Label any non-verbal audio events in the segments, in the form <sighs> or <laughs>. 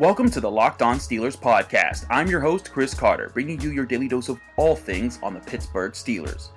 Welcome to the Locked On Steelers podcast. I'm your host, Chris Carter, bringing you your daily dose of all things on the Pittsburgh Steelers.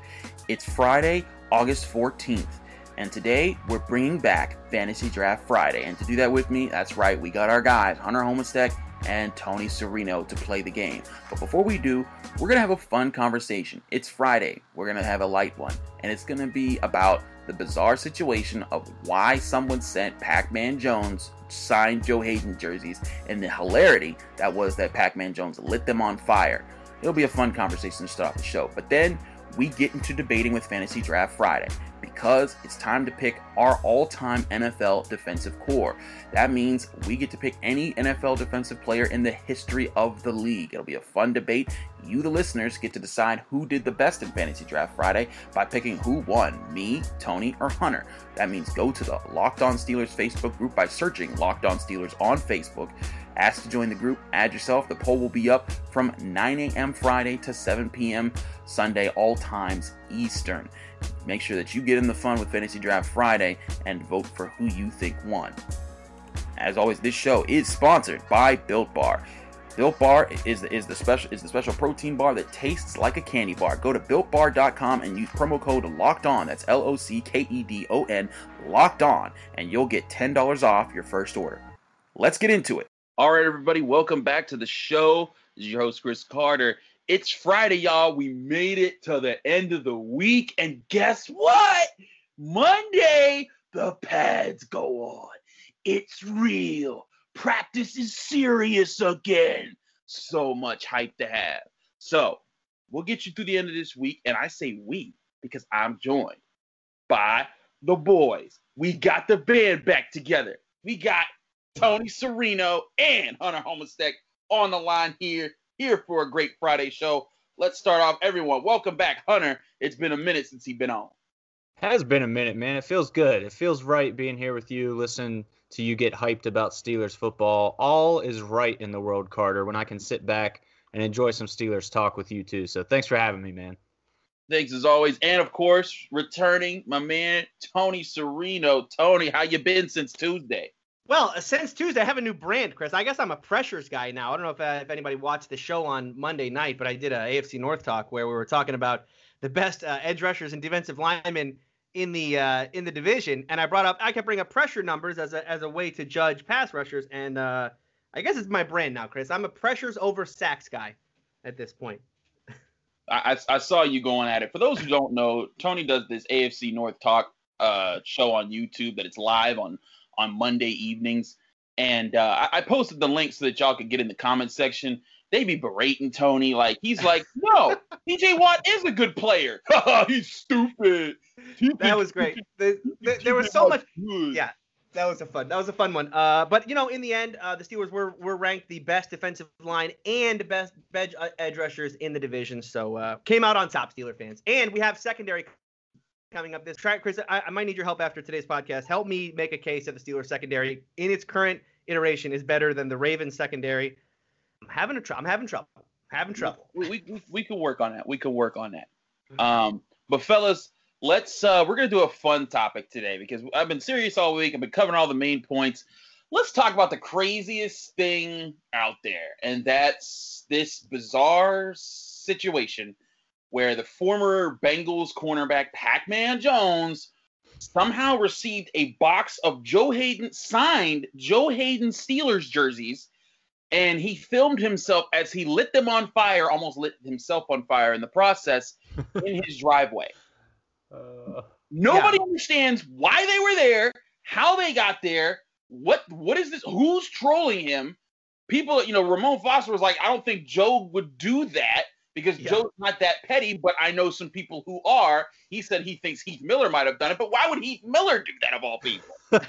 It's Friday, August 14th, and today we're bringing back Fantasy Draft Friday. And to do that with me, that's right, we got our guys, Hunter Homestead and Tony Serino, to play the game. But before we do, we're going to have a fun conversation. It's Friday, we're going to have a light one, and it's going to be about the bizarre situation of why someone sent Pac Man Jones signed Joe Haden jerseys and the hilarity that was that Pac Man Jones lit them on fire. It'll be a fun conversation to start off the show. But then we get into debating with Fantasy Draft Friday because it's time to pick our all time NFL defensive core. That means we get to pick any NFL defensive player in the history of the league. It'll be a fun debate. You, the listeners, get to decide who did the best in Fantasy Draft Friday by picking who won me, Tony, or Hunter. That means go to the Locked On Steelers Facebook group by searching Locked On Steelers on Facebook. Ask to join the group, add yourself. The poll will be up from 9 a.m. Friday to 7 p.m. Sunday, all times Eastern. Make sure that you get in the fun with Fantasy Draft Friday and vote for who you think won. As always, this show is sponsored by Built Bar. Built Bar is the, is the special is the special protein bar that tastes like a candy bar. Go to builtbar.com and use promo code Locked On. That's L O C K E D O N Locked On, and you'll get ten dollars off your first order. Let's get into it. All right, everybody, welcome back to the show. This is your host Chris Carter. It's Friday, y'all. We made it to the end of the week, and guess what? Monday, the pads go on. It's real. Practice is serious again. So much hype to have. So, we'll get you through the end of this week. And I say we because I'm joined by the boys. We got the band back together. We got Tony Serino and Hunter Homestead on the line here, here for a great Friday show. Let's start off, everyone. Welcome back, Hunter. It's been a minute since he's been on. Has been a minute, man. It feels good. It feels right being here with you. Listen to you get hyped about Steelers football. All is right in the world, Carter, when I can sit back and enjoy some Steelers talk with you too. So thanks for having me, man. Thanks as always, and of course, returning my man Tony Serino. Tony, how you been since Tuesday? Well, since Tuesday, I have a new brand, Chris. I guess I'm a pressures guy now. I don't know if, uh, if anybody watched the show on Monday night, but I did a AFC North talk where we were talking about the best uh, edge rushers and defensive linemen in the uh, in the division, and I brought up I kept bringing up pressure numbers as a as a way to judge pass rushers, and uh, I guess it's my brand now, Chris. I'm a pressures over sacks guy at this point. I, I saw you going at it. For those who don't know, Tony does this AFC North talk uh, show on YouTube that it's live on on Monday evenings, and uh, I, I posted the link so that y'all could get in the comment section they be berating Tony. Like he's like, <laughs> no, TJ Watt is a good player. <laughs> he's stupid. that was great. The, the, there was so much. Yeah, that was a fun. That was a fun one. Uh, but you know, in the end, uh, the Steelers were were ranked the best defensive line and best edge, uh, edge rushers in the division. So uh, came out on top, Steeler fans. And we have secondary coming up this track. Chris, I, I might need your help after today's podcast. Help me make a case that the Steelers secondary in its current iteration is better than the Ravens secondary I'm having a tr- I'm having trouble. Having trouble. We, we, we, we could work on that. We could work on that. Mm-hmm. Um, but fellas, let's uh, we're gonna do a fun topic today because I've been serious all week. I've been covering all the main points. Let's talk about the craziest thing out there, and that's this bizarre situation where the former Bengals cornerback Pac-Man Jones somehow received a box of Joe Haden signed Joe Haden Steelers jerseys and he filmed himself as he lit them on fire, almost lit himself on fire in the process <laughs> in his driveway. Uh, Nobody yeah. understands why they were there, how they got there, what what is this? Who's trolling him? People, you know, Ramon Foster was like, I don't think Joe would do that because yeah. Joe's not that petty, but I know some people who are. He said he thinks Heath Miller might have done it, but why would Heath Miller do that of all people? <laughs> if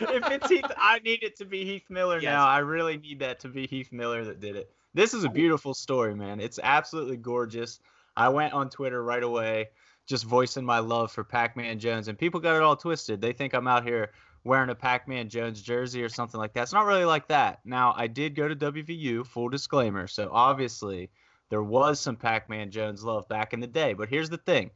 it's Heath, I need it to be Heath Miller yes. now. I really need that to be Heath Miller that did it. This is a beautiful story, man. It's absolutely gorgeous. I went on Twitter right away, just voicing my love for Pac-Man Jones, and people got it all twisted. They think I'm out here wearing a Pac-Man Jones jersey or something like that. It's not really like that. Now, I did go to WVU, full disclaimer. So obviously, there was some Pac-Man Jones love back in the day. But here's the thing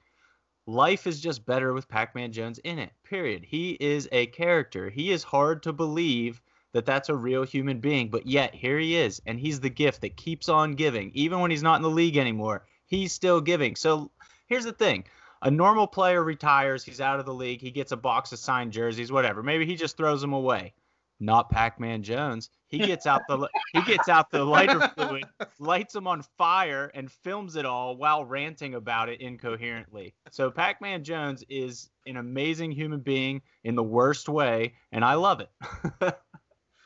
life is just better with Pac Man Jones in it, period. He is a character. He is hard to believe that that's a real human being. But yet here he is, and he's the gift that keeps on giving, even when he's not in the league anymore. He's still giving. So here's the thing. A normal player retires, he's out of the league, he gets a box of signed jerseys, whatever. Maybe he just throws them away. Not Pac-Man Jones. He gets out the he gets out the lighter <laughs> fluid, lights them on fire, and films it all while ranting about it incoherently. So Pac-Man Jones is an amazing human being in the worst way, and I love it. <laughs>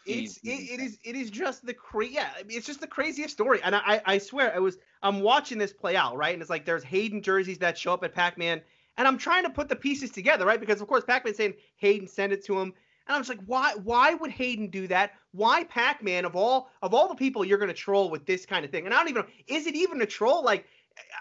it's it, it is it is just the cra- yeah it's just the craziest story and I I swear I was I'm watching this play out right and it's like there's Haden jerseys that show up at Pac-Man and I'm trying to put the pieces together right because of course Pac-Man saying Haden send it to him and I was like why why would Haden do that? Why Pac-Man of all of all the people you're gonna troll with this kind of thing? And I don't even know is it even a troll? Like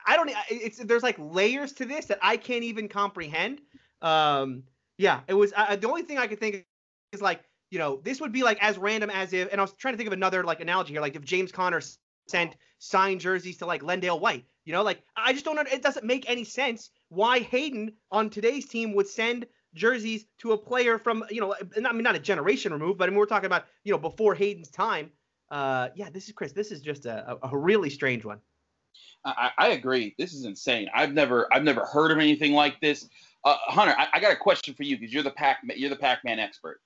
I don't it's there's like layers to this that I can't even comprehend. Um yeah it was the only thing I could think is like you know, this would be like as random as if, and I was trying to think of another like analogy here, like if James Conner sent signed jerseys to like LenDale White, you know, like I just don't it doesn't make any sense why Haden on today's team would send jerseys to a player from, you know, I mean, not a generation removed, but I mean, we're talking about, you know, before Haden's time. Uh, yeah, this is Chris. This is just a, a really strange one. I, I, agree. This is insane. I've never, I've never heard of anything like this. Uh, Hunter, I, I, got a question for you because you're the Pac, you're the Pac-Man expert.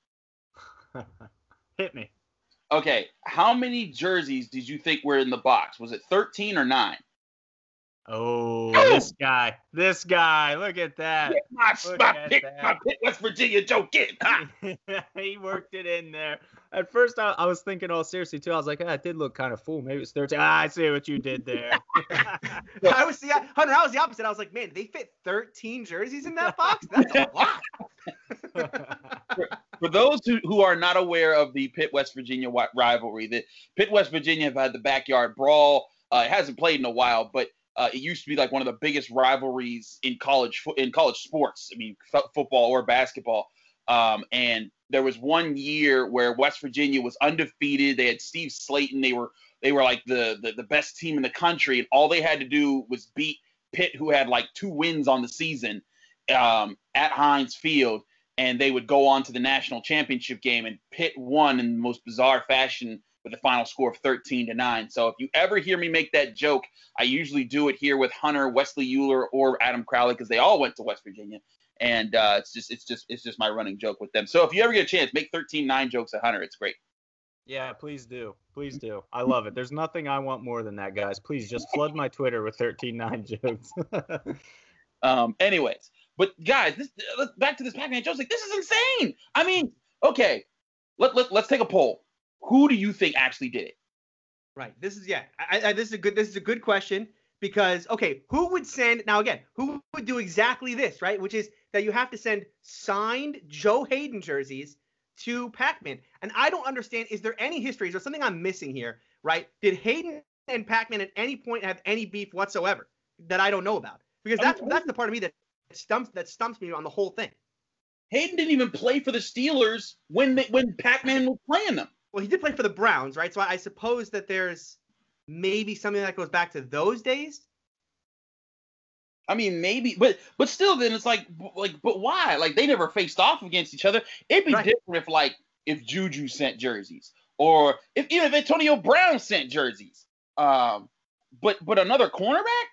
<laughs> Hit me. Okay, how many jerseys did you think were in the box? Was it 13 or 9? Oh, this guy. This guy. Look at that. My, my, pick, that. my pick, West Virginia Joe Kid. <laughs> he worked it in there. At first, I, I, was thinking all seriously, too. I was like, ah, it did look kind of full. Maybe it's 13. Ah, I see what you did there. <laughs> <laughs> I was the Hunter. I was the opposite. I was like, man, they fit 13 jerseys in that box. That's a lot. for, for, those who, who are not aware of the Pitt West Virginia rivalry, the Pitt West Virginia have had the backyard brawl. Uh, it hasn't played in a while, but uh, it used to be like one of the biggest rivalries in college in college sports. I mean, f- football or basketball. Um, and there was one year where West Virginia was undefeated. They had Steve Slaton. They were they were like the, the the best team in the country, and all they had to do was beat Pitt, who had like two wins on the season um, at Heinz Field, and they would go on to the national championship game. And Pitt won in the most bizarre fashion with a final score of 13 to 9. So if you ever hear me make that joke, I usually do it here with Hunter, Wesley Euler, or Adam Crowley because they all went to West Virginia. And uh, it's just it's just it's just my running joke with them. So if you ever get a chance, make 13-9 jokes at Hunter. It's great. Yeah, please do. Please do. I love it. There's nothing I want more than that, guys. Please just flood my Twitter with 13-9 jokes. <laughs> um, anyways, but guys, this back to this Pac-Man jokes. Like this is insane. I mean, okay, let, let let's take a poll. Who do you think actually did it? Right. This is yeah. I, I, this is a good. This is a good question because okay, who would send now again? Who would do exactly this? Right, which is that you have to send signed Joe Haden jerseys to Pac-Man. And I don't understand. Is there any history? Is there something I'm missing here? Right? Did Haden and Pac-Man at any point have any beef whatsoever that I don't know about? Because that's that's the part of me that stumps that stumps me on the whole thing. Haden didn't even play for the Steelers when they, when Pac-Man was playing them. Well, he did play for the Browns, right? So I, I suppose that there's maybe something that goes back to those days. I mean, maybe, but but still, then it's like like, but why? Like they never faced off against each other. It'd be right. different if like if Juju sent jerseys, or if even if Antonio Brown sent jerseys. Um, but but another cornerback,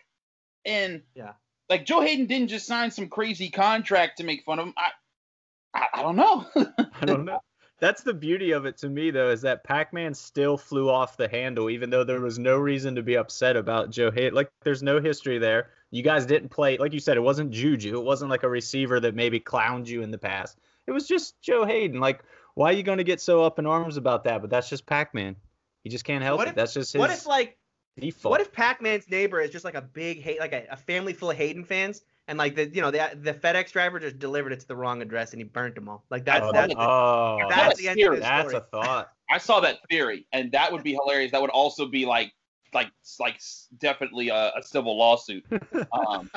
and yeah, like Joe Haden didn't just sign some crazy contract to make fun of him. I I, I don't know. <laughs> I don't know. That's the beauty of it to me, though, is that Pac-Man still flew off the handle, even though there was no reason to be upset about Joe Haden. Like, there's no history there. You guys didn't play, like you said, it wasn't Juju. It wasn't like a receiver that maybe clowned you in the past. It was just Joe Haden. Like, why are you going to get so up in arms about that? But that's just Pac-Man. He just can't help it. That's just his. What if like default. What if Pac-Man's neighbor is just like a big hate, like a, a family full of Haden fans, and like the you know the the FedEx driver just delivered it to the wrong address and he burnt them all. Like that's oh, that's, oh, that's, that's the end of That's a thought. <laughs> I saw that theory, and that would be hilarious. That would also be like like like definitely a, a civil lawsuit. <laughs> Um,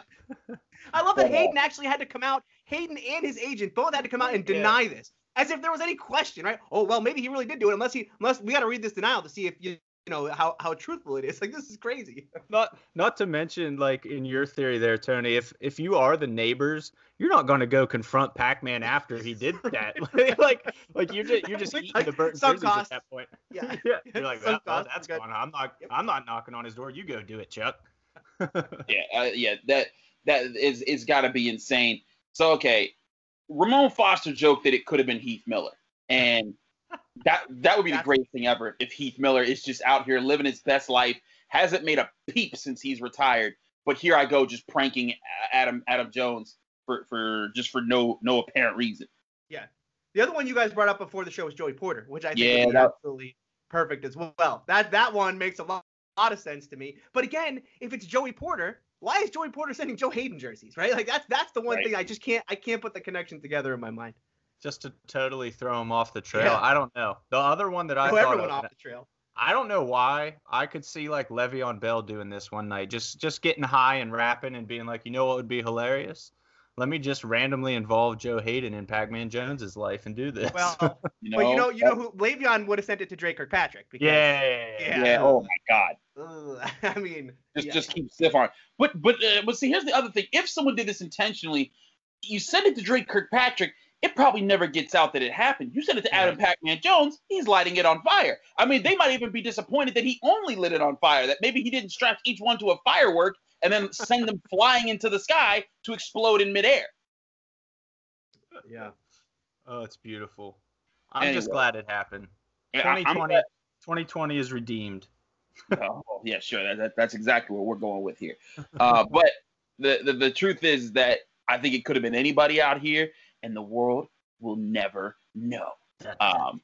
I love that Haden actually had to come out. Haden and his agent both had to come out and deny yeah. this, as if there was any question, right? Oh well, maybe he really did do it, unless he unless we got to read this denial to see if you know how how truthful it is. <laughs> Like this is crazy. <laughs> Not not to mention like in your theory there, Tony. If if you are the neighbors, you're not going to go confront Pac-Man after he did <laughs> that. like like you're just you're just eating like, the Burton at that point. Yeah, yeah. You're like, well, well, that's gone. I'm not yep. I'm not knocking on his door. You go do it, Chuck. yeah, uh, yeah. That that is it's got to be insane. So okay, Ramon Foster joked that it could have been Heath Miller, and that that would be the greatest thing ever if Heath Miller is just out here living his best life, hasn't made a peep since he's retired, but here I go just pranking Adam Adam Jones for for just for no no apparent reason. Yeah. The other one you guys brought up before the show was Joey Porter, which I think yeah, is absolutely perfect as well. That that one makes a lot, lot of sense to me. But again, if it's Joey Porter, why is Joey Porter sending Joe Haden jerseys, right? Like that's that's the one right. thing I just can't I can't put the connection together in my mind. Just to totally throw him off the trail. Yeah. I don't know. The other one that I throw thought everyone of, off the trail. I don't know why. I could see like Le'Veon Bell doing this one night, just just getting high and rapping and being like, you know what would be hilarious? Let me just randomly involve Joe Haden in Pac-Man Jones's life and do this. Well, <laughs> you know, but you know, you know who Le'Veon would have sent it to Dre Kirkpatrick. Because, yeah, yeah, yeah. Oh my God. Ugh, <laughs> I mean, just yeah. just keep stiff arm. But but uh, but see, here's the other thing. If someone did this intentionally, you send it to Dre Kirkpatrick it probably never gets out that it happened. You send it to Adam Pac-Man Jones, he's lighting it on fire. I mean, they might even be disappointed that he only lit it on fire, that maybe he didn't strap each one to a firework and then send them <laughs> flying into the sky to explode in midair. Yeah. Oh, it's beautiful. I'm anyway. just glad it happened. 2020, 2020 is redeemed. <laughs> oh, yeah, sure. That, that, that's exactly what we're going with here. Uh, but the, the, the truth is that I think it could have been anybody out here and the world will never know. Um,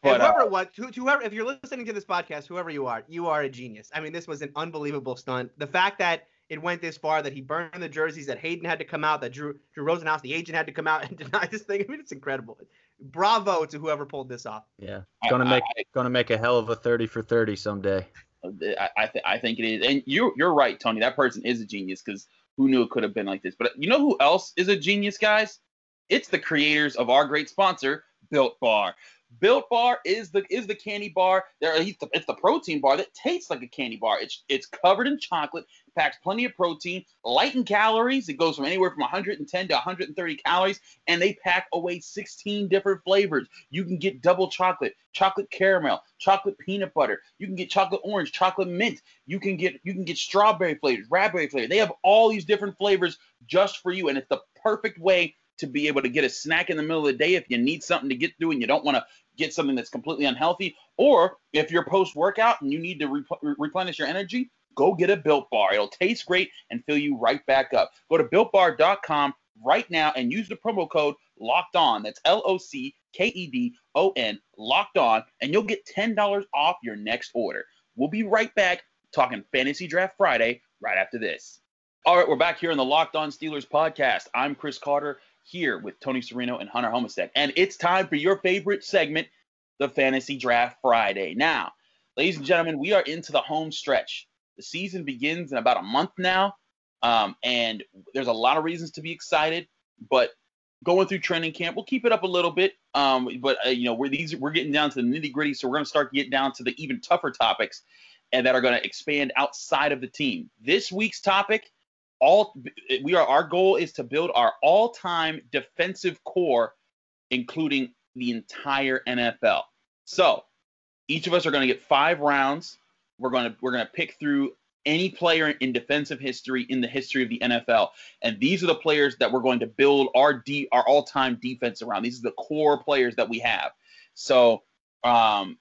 but and whoever uh, what whoever if you're listening to this podcast, whoever you are, you are a genius. I mean, this was an unbelievable stunt. The fact that it went this far, that he burned the jerseys, that Haden had to come out, that Drew Drew Rosenhaus, the agent, had to come out and <laughs> deny this thing. I mean, it's incredible. Bravo to whoever pulled this off. Yeah, gonna make I, gonna make a hell of a thirty for thirty someday. I I, th- I think it is, and you you're right, Tony. That person is a genius because who knew it could have been like this? But you know who else is a genius, guys? It's the creators of our great sponsor, Built Bar. Built Bar is the is the candy bar. There, it's the protein bar that tastes like a candy bar. It's it's covered in chocolate, packs plenty of protein, light in calories. It goes from anywhere from 110 to 130 calories, and they pack away 16 different flavors. You can get double chocolate, chocolate caramel, chocolate peanut butter. You can get chocolate orange, chocolate mint. You can get you can get strawberry flavors, raspberry flavor. They have all these different flavors just for you, and it's the perfect way to be able to get a snack in the middle of the day if you need something to get through and you don't want to get something that's completely unhealthy. Or if you're post workout and you need to re- replenish your energy, go get a built bar. It'll taste great and fill you right back up. Go to builtbar.com right now and use the promo code locked on. That's L O C K E D O N, locked on, and you'll get $10 off your next order. We'll be right back talking Fantasy Draft Friday right after this. All right, we're back here on the Locked On Steelers podcast. I'm Chris Carter here with Tony Serino and Hunter Homestead. And it's time for your favorite segment, the Fantasy Draft Friday. Now, ladies and gentlemen, we are into the home stretch. The season begins in about a month now, um, and there's a lot of reasons to be excited. But going through training camp, we'll keep it up a little bit. Um, but uh, you know, we're these we're getting down to the nitty gritty, so we're going to start getting down to the even tougher topics, and that are going to expand outside of the team. This week's topic all we are our goal is to build our all-time defensive core including the entire NFL. So, each of us are going to get 5 rounds. We're going to we're going to pick through any player in defensive history in the history of the NFL. And these are the players that we're going to build our D our all-time defense around. These are the core players that we have. So, um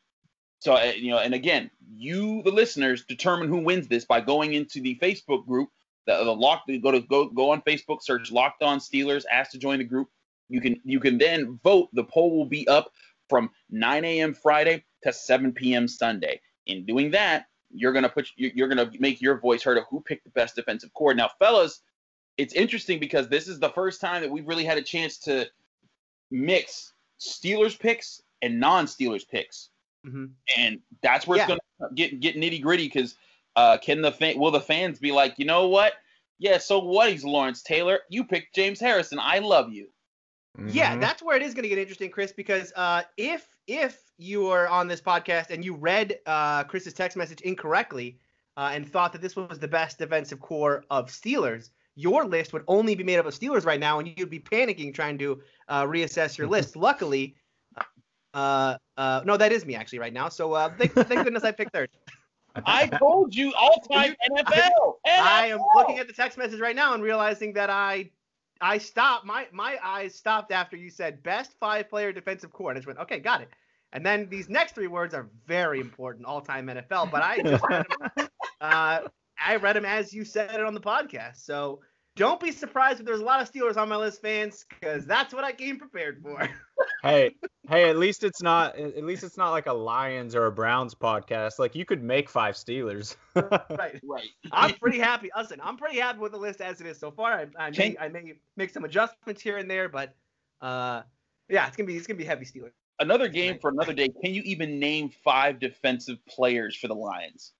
so uh, you know, and again, you the listeners determine who wins this by going into the Facebook group the, the lock go to go go on Facebook, search Locked On Steelers, ask to join the group. You can you can then vote. The poll will be up from 9 a.m. Friday to 7 p.m. Sunday. In doing that, you're gonna put you're gonna make your voice heard of who picked the best defensive core. Now, fellas, it's interesting because this is the first time that we've really had a chance to mix Steelers picks and non-Steelers picks, mm-hmm. and that's where yeah. it's gonna get get nitty gritty because uh, can the fan, will the fans be like, you know what? Yeah, so what? He's Lawrence Taylor. You picked James Harrison. I love you. Mm-hmm. Yeah, that's where it is going to get interesting, Chris, because uh, if if you are on this podcast and you read uh, Chris's text message incorrectly uh, and thought that this was the best defensive core of Steelers, your list would only be made up of Steelers right now, and you'd be panicking trying to uh, reassess your <laughs> list. Luckily, uh, uh, no, that is me actually right now. So uh, thank, thank goodness I picked third. <laughs> <laughs> I told you all time NFL. I am looking at the text message right now and realizing that I I stopped my my eyes stopped after you said best five player defensive core. And I just went, okay, got it. And then these next three words are very important, all time NFL. But I just read them, <laughs> uh, I read them as you said it on the podcast. So don't be surprised if there's a lot of Steelers on my list, fans, because that's what I came prepared for. <laughs> hey, hey, at least it's not at least it's not like a Lions or a Browns podcast. Like you could make five Steelers. <laughs> right, right. I'm pretty happy. Listen, I'm pretty happy with the list as it is so far. I, I may I may make some adjustments here and there, but uh, yeah, it's gonna be it's gonna be heavy Steelers. Another game for another day. Can you even name five defensive players for the Lions?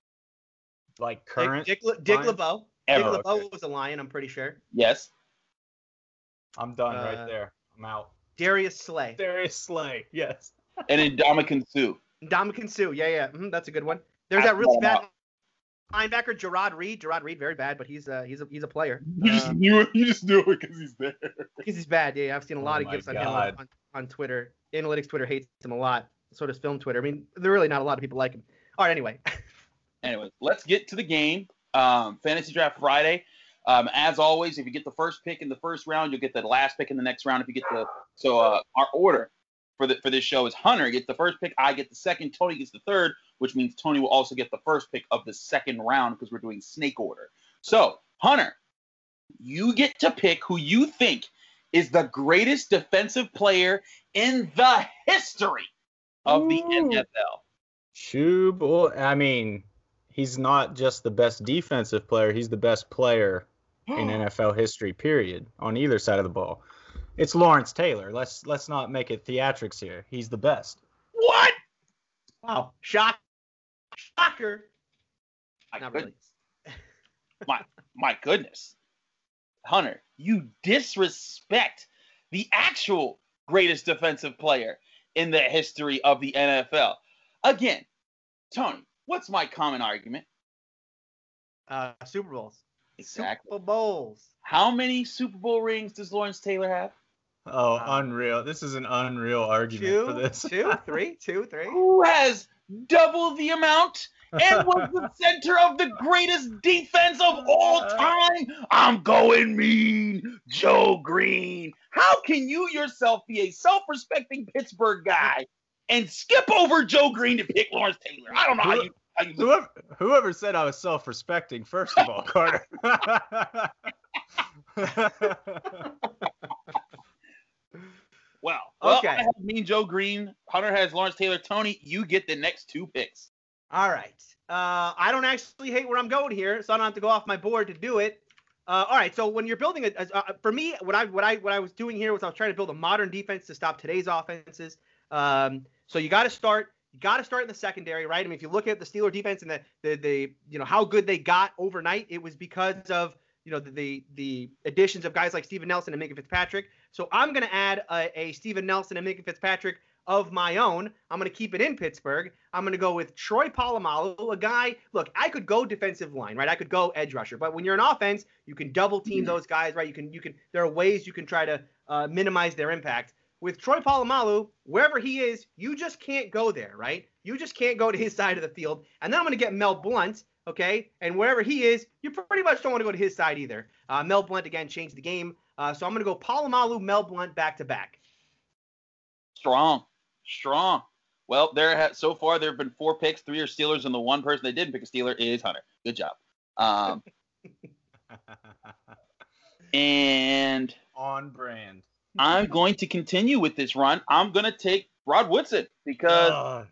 Like current Dick, Dick, Dick LeBeau. Ever. Dick LeBeau was a Lion. I'm pretty sure. Yes. I'm done uh, right there. I'm out. Darius Slay. Darius Slay, yes. and Ndamukong Suh. Ndamukong Suh, yeah, yeah, mm-hmm, that's a good one. There's that really bad linebacker, Jarran Reed. Jarran Reed, very bad, but he's uh, he's a he's a player. You just um, knew it. You just knew it because he's there. <laughs> Because he's bad. Yeah, I've seen a lot oh of gifs on him on, on, Twitter. Analytics Twitter hates him a lot. So does Film Twitter. I mean, there are really not a lot of people like him. All right, anyway. <laughs> anyway, let's get to the game. Um, Fantasy Draft Friday. Um, as always, if you get the first pick in the first round, you'll get the last pick in the next round. If you get the so uh, our order for the for this show is Hunter gets the first pick, I get the second, Tony gets the third, which means Tony will also get the first pick of the second round because we're doing snake order. So Hunter, you get to pick who you think is the greatest defensive player in the history of Ooh. the NFL. Shoo, boy. I mean, he's not just the best defensive player; he's the best player in NFL history, period, on either side of the ball. It's Lawrence Taylor. Let's let's not make it theatrics here. He's the best. What? Wow. Shock. Shocker. My not goodness. really. my my goodness. Hunter, you disrespect the actual greatest defensive player in the history of the NFL. Again, Tony, what's my common argument? Uh, Super Bowls. Exactly. Super Bowls. How many Super Bowl rings does Lawrence Taylor have? Oh, unreal. This is an unreal argument two, for this. two, <laughs> three, two, three. Who has double the amount and was the <laughs> center of the greatest defense of all uh. time? I'm going mean, Joe Greene. How can you yourself be a self-respecting Pittsburgh guy and skip over Joe Greene to pick Lawrence Taylor? I don't know how you Whoever, whoever said I was self-respecting, first of all, Carter. <laughs> well, okay. I have Mean Joe Greene. Hunter has Lawrence Taylor. Tony, you get the next two picks. All right. Uh, I don't actually hate where I'm going here, so I don't have to go off my board to do it. Uh, all right. So when you're building a, uh, for me, what I what I what I was doing here was I was trying to build a modern defense to stop today's offenses. Um, so you got to start you got to start in the secondary, right? I mean, if you look at the Steeler defense and the, the the you know how good they got overnight, it was because of you know the the, the additions of guys like Steven Nelson and Minkah Fitzpatrick. So I'm going to add a, a Steven Nelson and Minkah Fitzpatrick of my own. I'm going to keep it in Pittsburgh. I'm going to go with Troy Polamalu, a guy. Look, I could go defensive line, right? I could go edge rusher, but when you're an offense, you can double team mm-hmm. those guys, right? You can you can. There are ways you can try to uh, minimize their impact with Troy Polamalu, wherever he is, you just can't go there, right? You just can't go to his <laughs> side of the field. And then I'm going to get Mel Blount, okay? And wherever he is, you pretty much don't want to go to his side either. Uh, Mel Blount, again, changed the game. Uh, so I'm going to go Polamalu, Mel Blount back to back. Strong. Strong. Well, there ha- so far there have been four picks. Three are Steelers, and the one person they didn't pick a Steeler is Hunter. Good job. Um, <laughs> and on brand. I'm going to continue with this run. I'm going to take Rod Woodson because uh,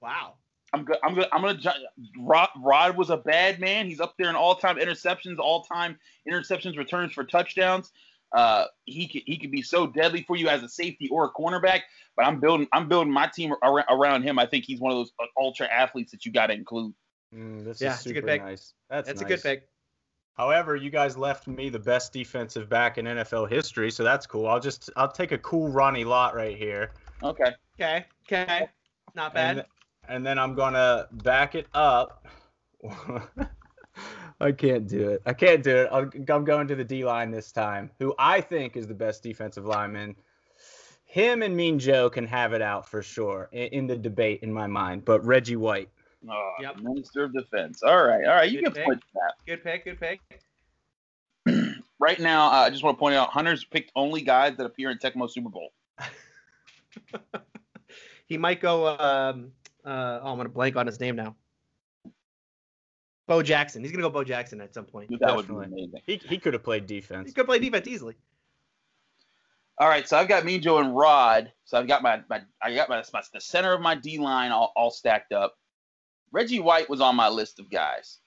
wow. I'm go- I'm gonna I'm gonna Rod, Rod was a bad man. He's up there in all-time interceptions, all-time interceptions, returns for touchdowns. Uh, he could he could be so deadly for you as a safety or a cornerback. But I'm building I'm building my team ar- around him. I think he's one of those uh, ultra athletes that you got to include. Mm, this yeah, is super a good pick. nice. That's, That's nice. a good pick. However, you guys left me the best defensive back in NFL history, so that's cool. I'll just I'll take a cool Ronnie Lott right here. Okay. Okay. Okay. Not bad. And, and then I'm gonna back it up. <laughs> I can't do it. I can't do it. i am going to the D line this time, who I think is the best defensive lineman. Him and Mean Joe can have it out for sure in, in the debate in my mind, but Reggie White. Oh, yep. Minister of Defense. All right, all right. You good can point that. Good pick. Good pick. <clears throat> right now, uh, I just want to point out Hunter's picked only guys that appear in Tecmo Super Bowl. <laughs> he might go. Um, uh, oh, I'm gonna blank on his name now. Bo Jackson. He's gonna go Bo Jackson at some point. That Definitely. would be amazing. He he could have played defense. He could play defense easily. All right, so I've got Mean Joe and Rod. So I've got my, my I got my, my the center of my D line all, all stacked up. Reggie White was on my list of guys.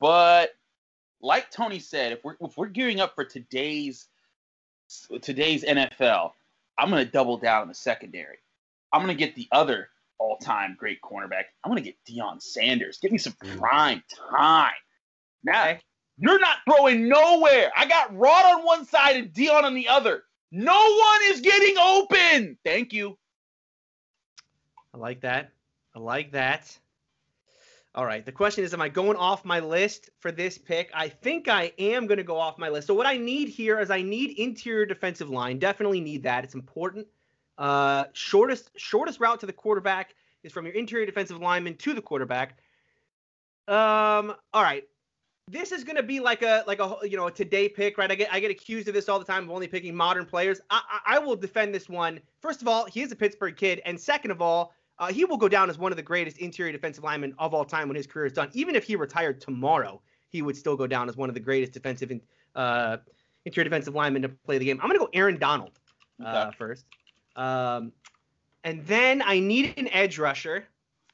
But like Tony said, if we're if we're gearing up for today's today's NFL, I'm gonna double down in the secondary. I'm gonna get the other all-time great cornerback. I'm gonna get Deion Sanders. Give me some mm. prime time. Now you're not throwing nowhere. I got Rod on one side and Deion on the other. No one is getting open. Thank you. I like that. I like that. All right. The question is, am I going off my list for this pick? I think I am going to go off my list. So what I need here is I need interior defensive line. Definitely need that. It's important. Uh, shortest shortest route to the quarterback is from your interior defensive lineman to the quarterback. Um. All right. This is going to be like a like a you know a today pick, right? I get I get accused of this all the time of only picking modern players. I, I, I will defend this one. First of all, he is a Pittsburgh kid, and second of all, uh, he will go down as one of the greatest interior defensive linemen of all time when his career is done. Even if he retired tomorrow, he would still go down as one of the greatest defensive uh, interior defensive linemen to play the game. I'm going to go Aaron Donald uh, okay. first. Um, and then I need an edge rusher.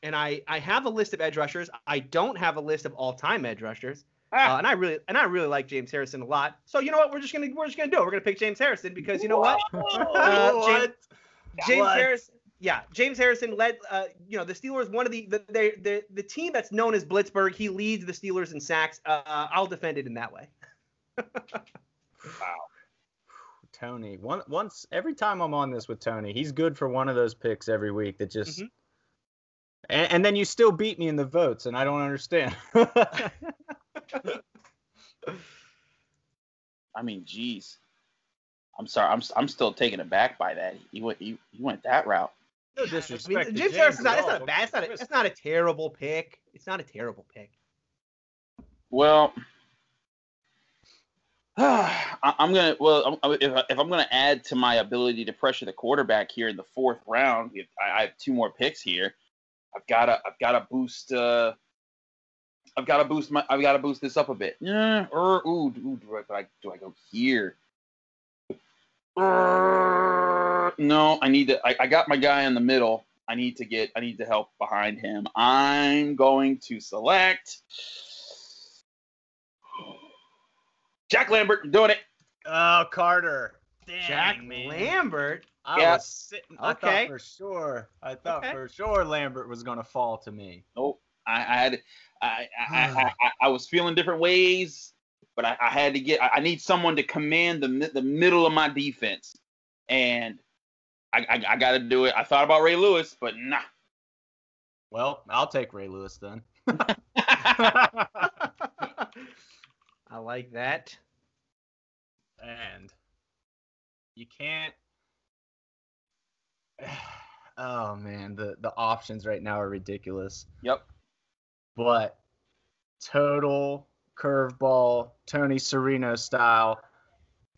And I, I have a list of edge rushers. I don't have a list of all-time edge rushers. Ah. Uh, and I really and I really like James Harrison a lot. So you know what? We're just gonna we're just gonna do it. We're gonna pick James Harrison because you know what? Uh, James, James Harrison yeah, James Harrison led. Uh, you know, the Steelers. One of the the, the the the team that's known as Blitzburgh. He leads the Steelers in sacks. Uh, I'll defend it in that way. <laughs> wow. Tony, one, once every time I'm on this with Tony, he's good for one of those picks every week that just. Mm-hmm. And, and then you still beat me in the votes, and I don't understand. <laughs> I mean, geez. I'm sorry. I'm I'm still taken aback by that. He went he, he went that route. No disrespect. I mean, James Harrison's not. It's not bad. It's not. A, it's not a terrible pick. It's not a terrible pick. Well, <sighs> I'm gonna. Well, if, if I'm gonna add to my ability to pressure the quarterback here in the fourth round, I have two more picks here. I've gotta. I've gotta boost. Uh, I've gotta boost my. I've gotta boost this up a bit. Yeah. Or ooh, ooh do I, do I go here? No, I need to. I, I got my guy in the middle. I need to get. I need to help behind him. I'm going to select Jack Lambert. I'm doing it. Oh, Carter. Dang, Jack man. Lambert. I yeah. was sitting. I okay. thought for sure. I thought okay. for sure Lambert was going to fall to me. Nope. I, I had. I I, I, I, I was feeling different ways, but I, I had to get. I, I need someone to command the the middle of my defense, and I, I, I got to do it. I thought about Ray Lewis, but nah. <laughs> Well, I'll take Ray Lewis then. <laughs> I like that. And you can't. <sighs> Oh man, the the options right now are ridiculous. Yep. But total curveball, Tony Serino style.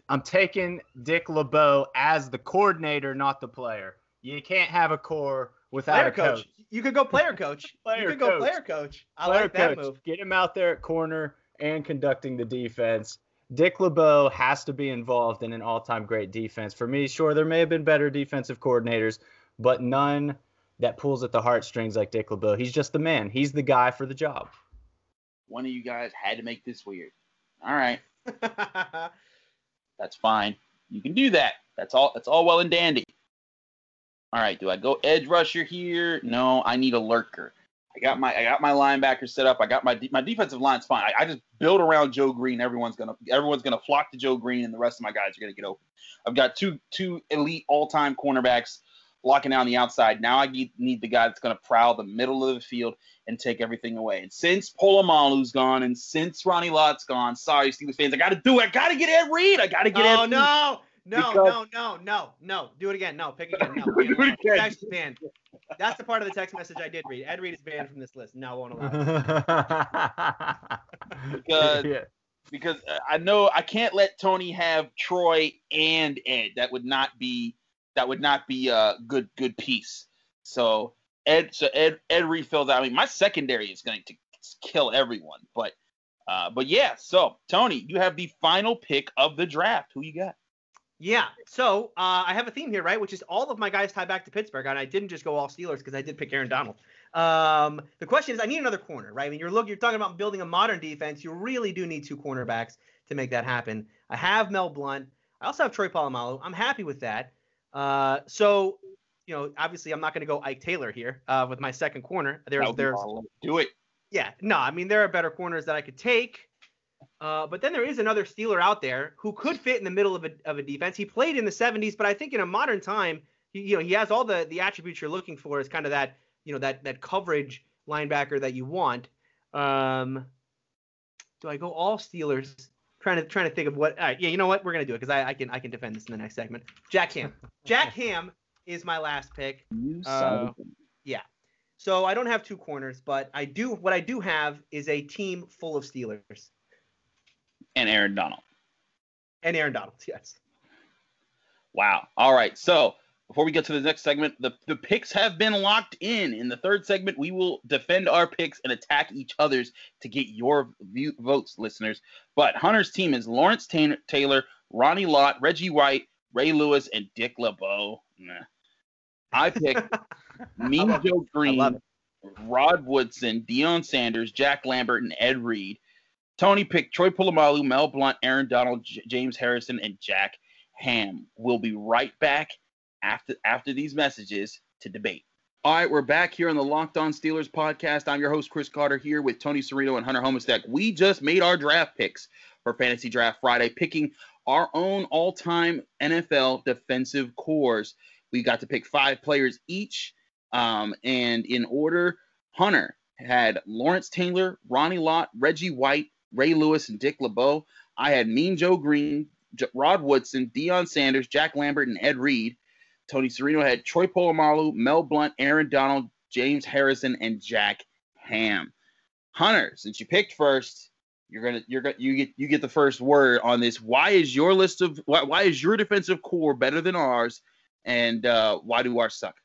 I'm taking Dick LeBeau as the coordinator, not the player. You can't have a core without player a coach. coach. You could go player coach. <laughs> player you could coach. go player coach. I player like that coach. move. Get him out there at corner and conducting the defense. Dick LeBeau has to be involved in an all-time great defense. For me, sure, there may have been better defensive coordinators, but none that pulls at the heartstrings like Dick LeBeau. He's just the man. He's the guy for the job. One of you guys had to make this weird. All right. <laughs> That's fine. You can do that. That's all. That's all well and dandy. All right. Do I go edge rusher here? No, I need a lurker. I got my I got my linebacker set up. I got my my defensive line's fine. I, I, just build around Joe Greene. Everyone's gonna everyone's gonna flock to Joe Greene, and the rest of my guys are gonna get open. I've got two two elite all time cornerbacks locking down the outside. Now I need, need the guy that's gonna prowl the middle of the field and take everything away. And since Polamalu's gone, and since Ronnie Lott's gone, sorry Steelers fans, I got to do it. I got to get Ed Reed. I got to get oh, Ed. no. No, no, no, no, no. Do it again. No, pick again. No. <laughs> do it again. banned. That's the part of the text message I did read. Ed Reed is banned from this list. No, won't allow. because yeah. because uh, I know I can't let Tony have Troy and Ed. That would not be that would not be a good good piece. So Ed so Ed Ed fills out. I mean, my secondary is going to kill everyone, but uh, but yeah. So Tony, you have the final pick of the draft. Who you got? Yeah. So uh, I have a theme here, right? Which is all of my guys tie back to Pittsburgh, and I didn't just go all Steelers because I did pick Aaron Donald. Um, the question is, I need another corner, right? I mean, you're look, you're talking about building a modern defense. You really do need two cornerbacks to make that happen. I have Mel Blount. I also have Troy Polamalu. I'm happy with that. Uh, so, you know, obviously, I'm not going to go Ike Taylor here uh, with my second corner. There's, there's, do it. Yeah, no, I mean, there are better corners that I could take. Uh, but then there is another Steeler out there who could fit in the middle of a, of a defense. He played in the 70s, but I think in a modern time, he, you know, he has all the the attributes you're looking for. Is kind of that, you know, that that coverage linebacker that you want. Um, do I go all Steelers? Trying to trying to think of what. All right, yeah, you know what? We're gonna do it because I, I can I can defend this in the next segment. Jack Ham. <laughs> Jack Ham is my last pick. Uh, yeah. So I don't have two corners, but I do. What I do have is a team full of Steelers and Aaron Donald. And Aaron Donald, <laughs> yes. Wow. All right. So before we get to the next segment, the, the picks have been locked in. In the third segment, we will defend our picks and attack each other's to get your view, votes, listeners. But Hunter's team is Lawrence Taylor, Ronnie Lott, Reggie White, Ray Lewis, and Dick LeBeau. Nah. I picked <laughs> Mean Joe Greene, Rod Woodson, Deion Sanders, Jack Lambert, and Ed Reed. Tony picked Troy Polamalu, Mel Blount, Aaron Donald, J- James Harrison, and Jack Ham. We'll be right back after after these messages to debate. All right, we're back here on the Locked On Steelers podcast. I'm your host Chris Carter here with Tony Serino and Hunter Homestead. We just made our draft picks for Fantasy Draft Friday, picking our own all-time NFL defensive cores. We got to pick five players each, um, and in order, Hunter had Lawrence Taylor, Ronnie Lott, Reggie White, Ray Lewis, and Dick LeBeau. I had Mean Joe Greene, J- Rod Woodson, Deion Sanders, Jack Lambert, and Ed Reed. Tony Serino had Troy Polamalu, Mel Blount, Aaron Donald, James Harrison, and Jack Ham. Hunter, since you picked first, you're gonna you're gonna you get you get the first word on this. Why is your list of why, why is your defensive core better than ours, and uh, why do ours suck?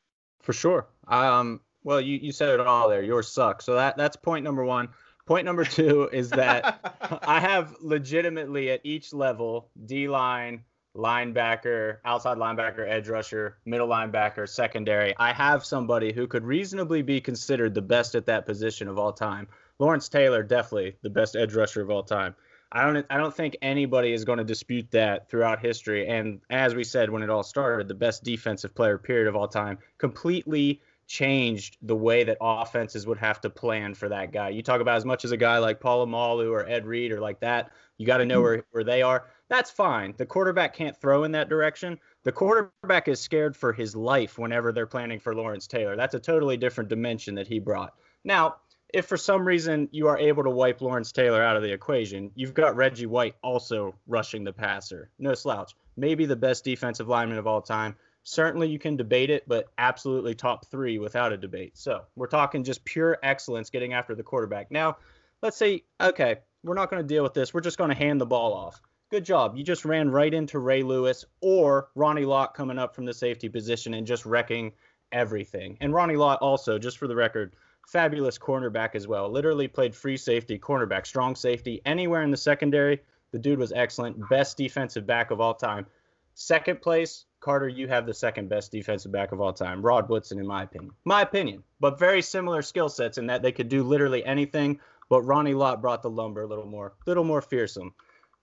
For sure. Um. Well, you, you said it all there. Yours suck. So that that's point number one. Point number two is that <laughs> I have legitimately at each level D line, linebacker, outside linebacker, edge rusher, middle linebacker, secondary. I have somebody who could reasonably be considered the best at that position of all time. Lawrence Taylor, definitely the best edge rusher of all time. I don't I don't think anybody is going to dispute that throughout history. And as we said when it all started, the best defensive player period of all time. Completely changed the way that offenses would have to plan for that guy. You talk about as much as a guy like Polamalu or Ed Reed or like that, you got to know mm-hmm. where, where they are. That's fine. The quarterback can't throw in that direction. The quarterback is scared for his life whenever they're planning for Lawrence Taylor. That's a totally different dimension that he brought. Now, if for some reason you are able to wipe Lawrence Taylor out of the equation, you've got Reggie White also rushing the passer. No slouch. Maybe the best defensive lineman of all time certainly you can debate it, but absolutely top three without a debate. So we're talking just pure excellence getting after the quarterback. Now, let's say, okay, we're not going to deal with this. We're just going to hand the ball off. Good job. You just ran right into Ray Lewis or Ronnie Lott coming up from the safety position and just wrecking everything. And Ronnie Lott also, just for the record, fabulous cornerback as well. Literally played free safety, cornerback, strong safety, anywhere in the secondary. The dude was excellent. Best defensive back of all time. Second place, Carter, you have the second best defensive back of all time, Rod Woodson, in my opinion. My opinion, but very similar skill sets in that they could do literally anything. But Ronnie Lott brought the lumber a little more, little more fearsome.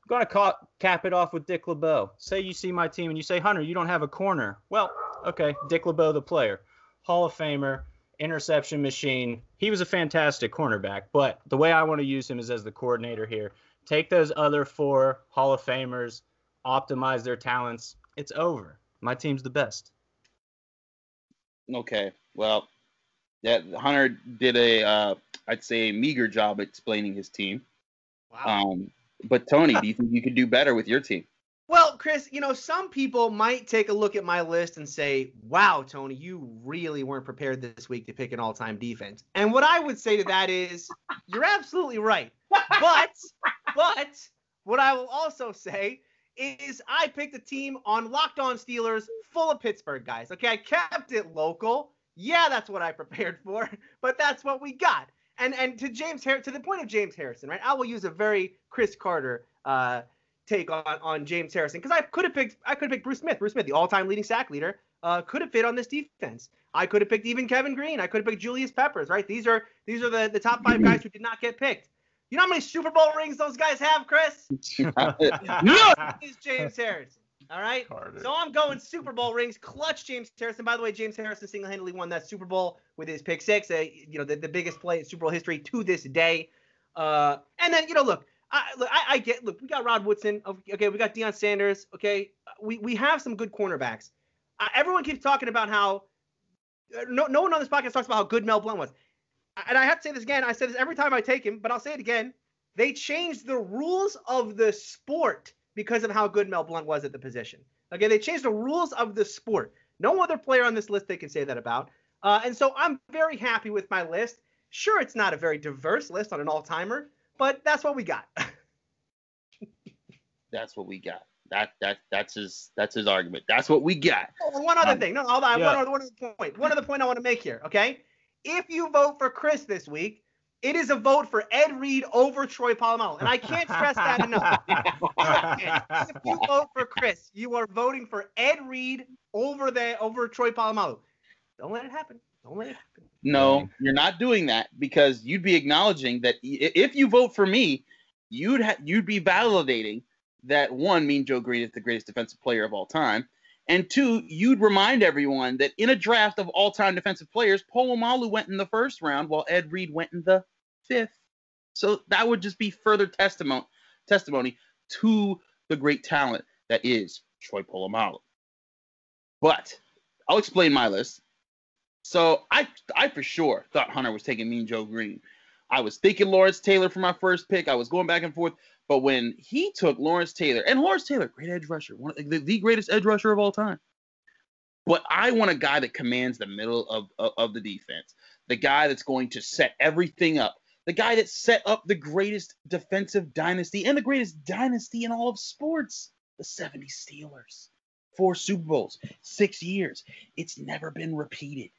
I'm going to cap it off with Dick LeBeau. Say you see my team and you say, Hunter, you don't have a corner. Well, okay, Dick LeBeau, the player, Hall of Famer, interception machine. He was a fantastic cornerback, but the way I want to use him is as the coordinator here. Take those other four Hall of Famers, optimize their talents. It's over. My team's the best. Okay. Well, yeah, Hunter did a, uh, I'd say, a meager job explaining his team. Wow. Um, but Tony, do you <laughs> think you could do better with your team? Well, Chris, you know, some people might take a look at my list and say, wow, Tony, you really weren't prepared this week to pick an all time defense. And what I would say to that is, you're absolutely right. But, but, what I will also say is I picked a team on Locked On Steelers full of Pittsburgh guys. Okay, I kept it local. Yeah, that's what I prepared for, but that's what we got. And and to James Har- to the point of James Harrison, right? I will use a very Cris Carter uh, take on, on James Harrison because I could have picked I could have picked Bruce Smith. Bruce Smith, the all-time leading sack leader, uh, could have fit on this defense. I could have picked even Kevin Greene. I could have picked Julius Peppers. Right? These are these are the, the top five guys who did not get picked. You know how many Super Bowl rings those guys have, Chris? <laughs> <laughs> no, is James Harrison. All right. Carter. So I'm going Super Bowl rings. Clutch James Harrison. By the way, James Harrison single-handedly won that Super Bowl with his pick six. Uh, you know, the, the biggest play in Super Bowl history to this day. Uh, and then you know, look, I, look, I, I, get. Look, we got Rod Woodson. Okay, we got Deion Sanders. Okay, we we have some good cornerbacks. Uh, everyone keeps talking about how uh, no no one on this podcast talks about how good Mel Blount was. And I have to say this again. I say this every time I take him, but I'll say it again. They changed the rules of the sport because of how good Mel Blount was at the position. Okay, they changed the rules of the sport. No other player on this list they can say that about. Uh, and so I'm very happy with my list. Sure, it's not a very diverse list on an all timer, but that's what we got. <laughs> that's what we got. That that that's his that's his argument. That's what we got. Oh, one other um, thing. No, hold on. Yeah. One, other, one other point. One other point I want to make here. Okay, if you vote for Chris this week, it is a vote for Ed Reed over Troy Polamalu, and I can't stress that enough. <laughs> if you vote for Chris, you are voting for Ed Reed over the over Troy Polamalu. Don't let it happen. Don't let it happen. No, you're not doing that because you'd be acknowledging that if you vote for me, you'd ha- you'd be validating that one, Mean Joe Greene is the greatest defensive player of all time, and two, you'd remind everyone that in a draft of all-time defensive players, Polamalu went in the first round while Ed Reed went in the fifth. So that would just be further testimony testimony to the great talent that is Troy Polamalu. But I'll explain my list. So I I for sure thought Hunter was taking Mean Joe Greene. I was thinking Lawrence Taylor for my first pick. I was going back and forth. But when he took Lawrence Taylor, and Lawrence Taylor, great edge rusher, one the, the greatest edge rusher of all time. But I want a guy that commands the middle of, of, of the defense, the guy that's going to set everything up, the guy that set up the greatest defensive dynasty and the greatest dynasty in all of sports, the 70 Steelers. Four Super Bowls, six years. It's never been repeated.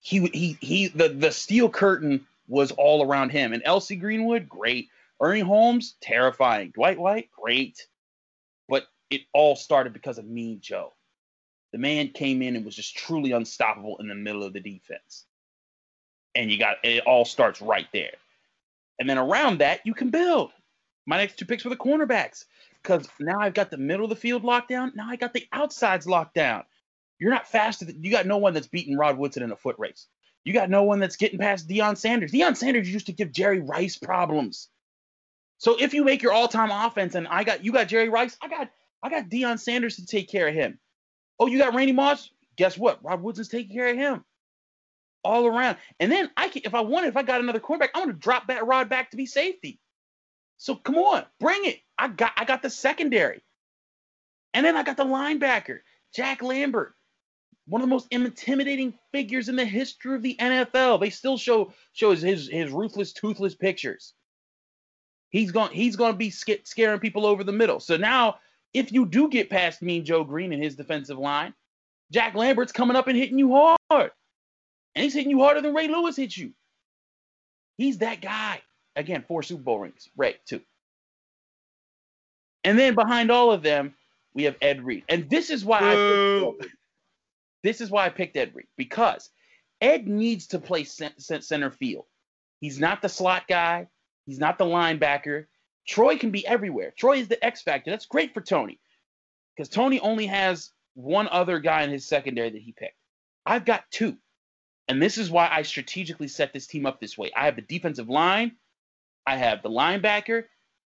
He he he the, the steel curtain was all around him. And L.C. Greenwood, great. Ernie Holmes, terrifying. Dwight White, great. But it all started because of Mean Joe. The man came in and was just truly unstoppable in the middle of the defense and you got it all starts right there. And then around that, you can build. My next two picks were the cornerbacks because now I've got the middle of the field locked down. Now I got the outsides locked down. You're not faster. You got no one that's beating Rod Woodson in a foot race. You got no one that's getting past Deion Sanders. Deion Sanders used to give Jerry Rice problems. So if you make your all-time offense, and I got you got Jerry Rice, I got I got Deion Sanders to take care of him. Oh, you got Randy Moss? Guess what? Rod Woodson's taking care of him all around. And then I can, if I wanted, if I got another quarterback, I'm gonna drop that rod back to be safety. So come on, bring it. I got I got the secondary. And then I got the linebacker, Jack Lambert, one of the most intimidating figures in the history of the NFL. They still show shows his his ruthless, toothless pictures. He's going he's going to be sc- scaring people over the middle. So now, if you do get past Mean Joe Greene and his defensive line, Jack Lambert's coming up and hitting you hard. And he's hitting you harder than Ray Lewis hit you. He's that guy. Again, four Super Bowl rings. Ray, two. And then behind all of them, we have Ed Reed. And this is why I this is why I picked Ed Reed because Ed needs to play center field. He's not the slot guy. He's not the linebacker. Troy can be everywhere. Troy is the X factor. That's great for Tony because Tony only has one other guy in his secondary that he picked. I've got two. And this is why I strategically set this team up this way. I have the defensive line, I have the linebacker.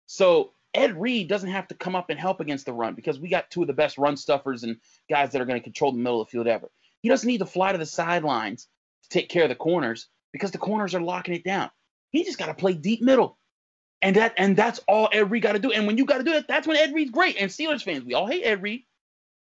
So Ed Reed doesn't have to come up and help against the run because we got two of the best run stuffers and guys that are going to control the middle of the field ever. He doesn't need to fly to the sidelines to take care of the corners because the corners are locking it down. He just got to play deep middle. And that and that's all Ed Reed got to do. And when you got to do that, that's when Ed Reed's great. And Steelers fans, we all hate Ed Reed,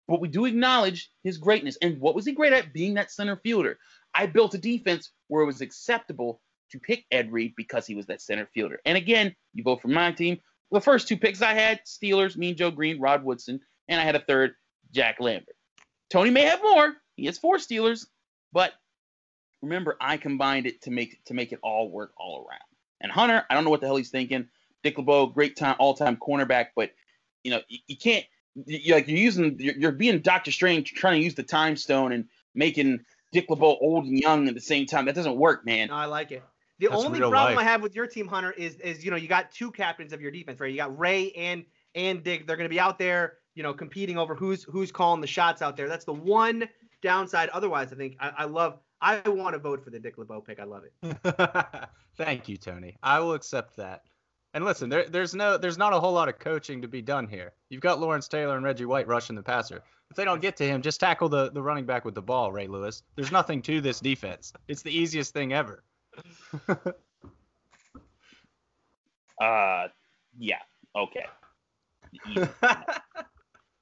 but we do acknowledge his greatness. And what was he great at? Being that center fielder. I built a defense where it was acceptable to pick Ed Reed because he was that center fielder. And again, you vote for my team. The first two picks I had, Steelers, Mean Joe Greene, Rod Woodson, and I had a third, Jack Lambert. Tony may have more. He has four Steelers, but remember, I combined it to make to make it all work all around. And Hunter, I don't know what the hell he's thinking. Dick LeBeau, great time, all-time cornerback, but you know you, you can't. You, like you're using, you're, you're being Doctor Strange, trying to use the time stone and making Dick LeBeau old and young at the same time. That doesn't work, man. No, I like it. The That's only problem life. I have with your team, Hunter, is is you know you got two captains of your defense, right? You got Ray and and Dick. They're going to be out there, you know, competing over who's who's calling the shots out there. That's the one downside. Otherwise, I think I, I love. I want to vote for the Dick LeBeau pick. I love it. <laughs> Thank you, Tony. I will accept that. And listen, there, there's no, there's not a whole lot of coaching to be done here. You've got Lawrence Taylor and Reggie White rushing the passer. If they don't get to him, just tackle the, the running back with the ball, Ray Lewis. There's nothing to this defense. It's the easiest thing ever. <laughs> uh, yeah. Okay. <laughs>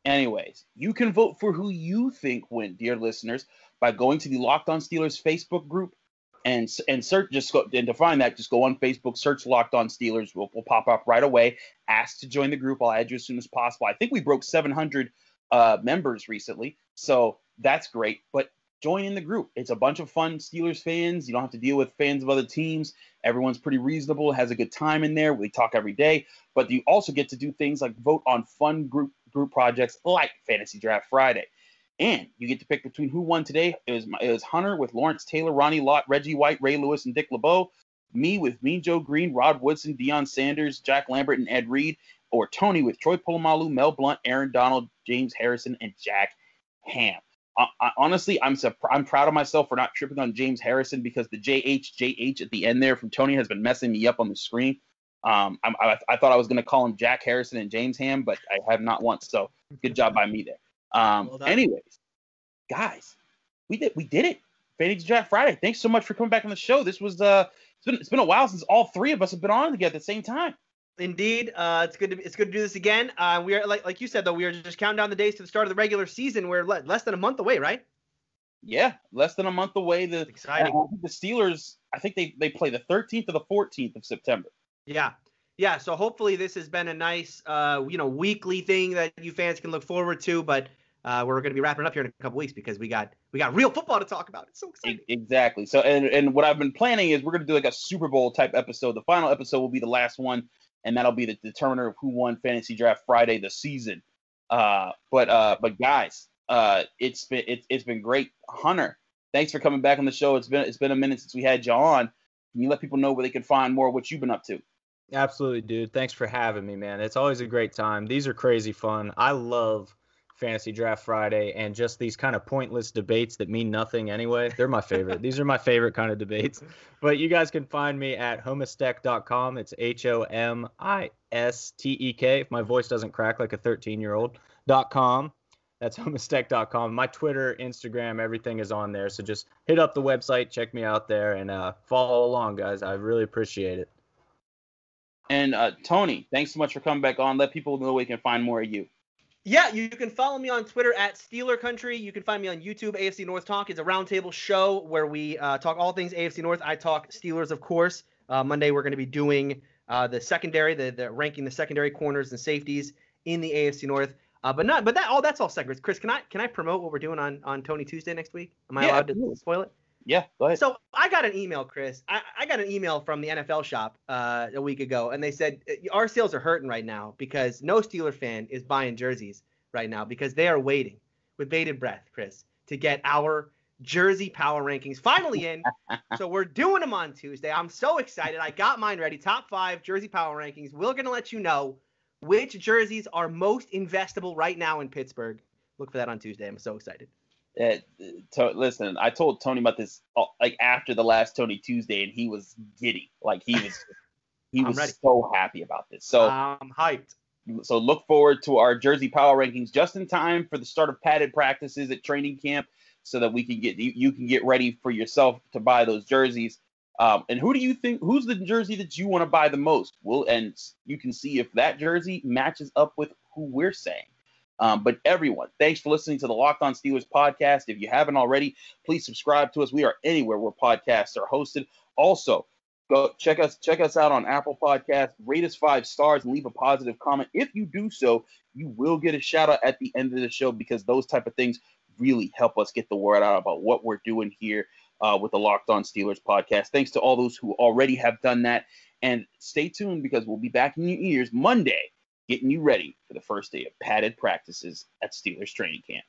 Anyways, you can vote for who you think win, dear listeners, by going to the Locked On Steelers Facebook group and and search just go and to find that just go on Facebook, search Locked On Steelers. We'll, we'll pop up right away. Ask to join the group. I'll add you as soon as possible. I think we broke 700 uh, members recently, so that's great. But join in the group. It's a bunch of fun Steelers fans. You don't have to deal with fans of other teams. Everyone's pretty reasonable, has a good time in there. We talk every day, but you also get to do things like vote on fun group group projects like Fantasy Draft Friday. And you get to pick between who won today. It was, it was Hunter with Lawrence Taylor, Ronnie Lott, Reggie White, Ray Lewis, and Dick LeBeau. Me with Mean Joe Greene, Rod Woodson, Deion Sanders, Jack Lambert, and Ed Reed. Or Tony with Troy Polamalu, Mel Blount, Aaron Donald, James Harrison, and Jack Ham. Uh, I, honestly, I'm I'm proud of myself for not tripping on James Harrison because the JH JH at the end there from Tony has been messing me up on the screen. Um, I, I, I thought I was going to call him Jack Harrison and James Ham, but I have not once. So good job by me there. Um, well anyways, guys, we did we did it. Fantasy Draft Friday. Thanks so much for coming back on the show. This was uh, it's been it's been a while since all three of us have been on together at the same time. Indeed, uh, it's good to it's good to do this again. Uh, we are like like you said though, we are just counting down the days to the start of the regular season. We're le- less than a month away, right? Yeah, less than a month away. The That's exciting. Uh, the Steelers, I think they they play the 13th or the 14th of September. Yeah, yeah. So hopefully this has been a nice, uh, you know, weekly thing that you fans can look forward to. But uh, we're going to be wrapping up here in a couple weeks because we got we got real football to talk about. It's so exciting. Exactly. So and and what I've been planning is we're going to do like a Super Bowl type episode. The final episode will be the last one, and that'll be the determiner of who won Fantasy Draft Friday the season. Uh, but uh, but guys, uh, it's been it, it's been great. Hunter, thanks for coming back on the show. It's been it's been a minute since we had you on. Can you let people know where they can find more of what you've been up to? Absolutely, dude. Thanks for having me, man. It's always a great time. These are crazy fun. I love Fantasy Draft Friday and just these kind of pointless debates that mean nothing anyway. They're my favorite. these are my favorite kind of debates. But you guys can find me at homistek.com. It's H O M I S T E K. If my voice doesn't crack like a 13 year old.com. That's homistek.com. My Twitter, Instagram, everything is on there. So just hit up the website, check me out there, and uh, follow along, guys. I really appreciate it. And uh, Tony, thanks so much for coming back on. Let people know they can find more of you. Yeah, you can follow me on Twitter at Steeler Country. You can find me on YouTube. AFC North Talk It's a roundtable show where we uh, talk all things AFC North. I talk Steelers, of course. Uh, Monday we're going to be doing uh, the secondary, the, the ranking the secondary corners and safeties in the AFC North. Uh, but not, but that all that's all segments. Chris, can I can I promote what we're doing on on Tony Tuesday next week? Am I yeah, allowed to spoil it? Yeah, go ahead. So I got an email, Chris. I, I got an email from the NFL shop uh, a week ago, and they said uh, our sales are hurting right now because no Steeler fan is buying jerseys right now because they are waiting with bated breath, Chris, to get our jersey power rankings finally in. <laughs> so we're doing them on Tuesday. I'm so excited. I got mine ready. Top five jersey power rankings. We're gonna let you know which jerseys are most investable right now in Pittsburgh. Look for that on Tuesday. I'm so excited. Uh, to, listen, I told Tony about this uh, like after the last Tony Tuesday, and he was giddy. Like he was, he was ready. so happy about this. So I'm hyped. So look forward to our Jersey Power rankings just in time for the start of padded practices at training camp, so that we can get you, you can get ready for yourself to buy those jerseys. Um, and who do you think who's the jersey that you want to buy the most? Well, and you can see if that jersey matches up with who we're saying. Um, but everyone, thanks for listening to the Locked On Steelers podcast. If you haven't already, please subscribe to us. We are anywhere where podcasts are hosted. Also, go check us check us out on Apple Podcasts. Rate us five stars and leave a positive comment. If you do so, you will get a shout out at the end of the show because those type of things really help us get the word out about what we're doing here uh, with the Locked On Steelers podcast. Thanks to all those who already have done that. And stay tuned because we'll be back in your ears Monday getting you ready for the first day of padded practices at Steelers training camp.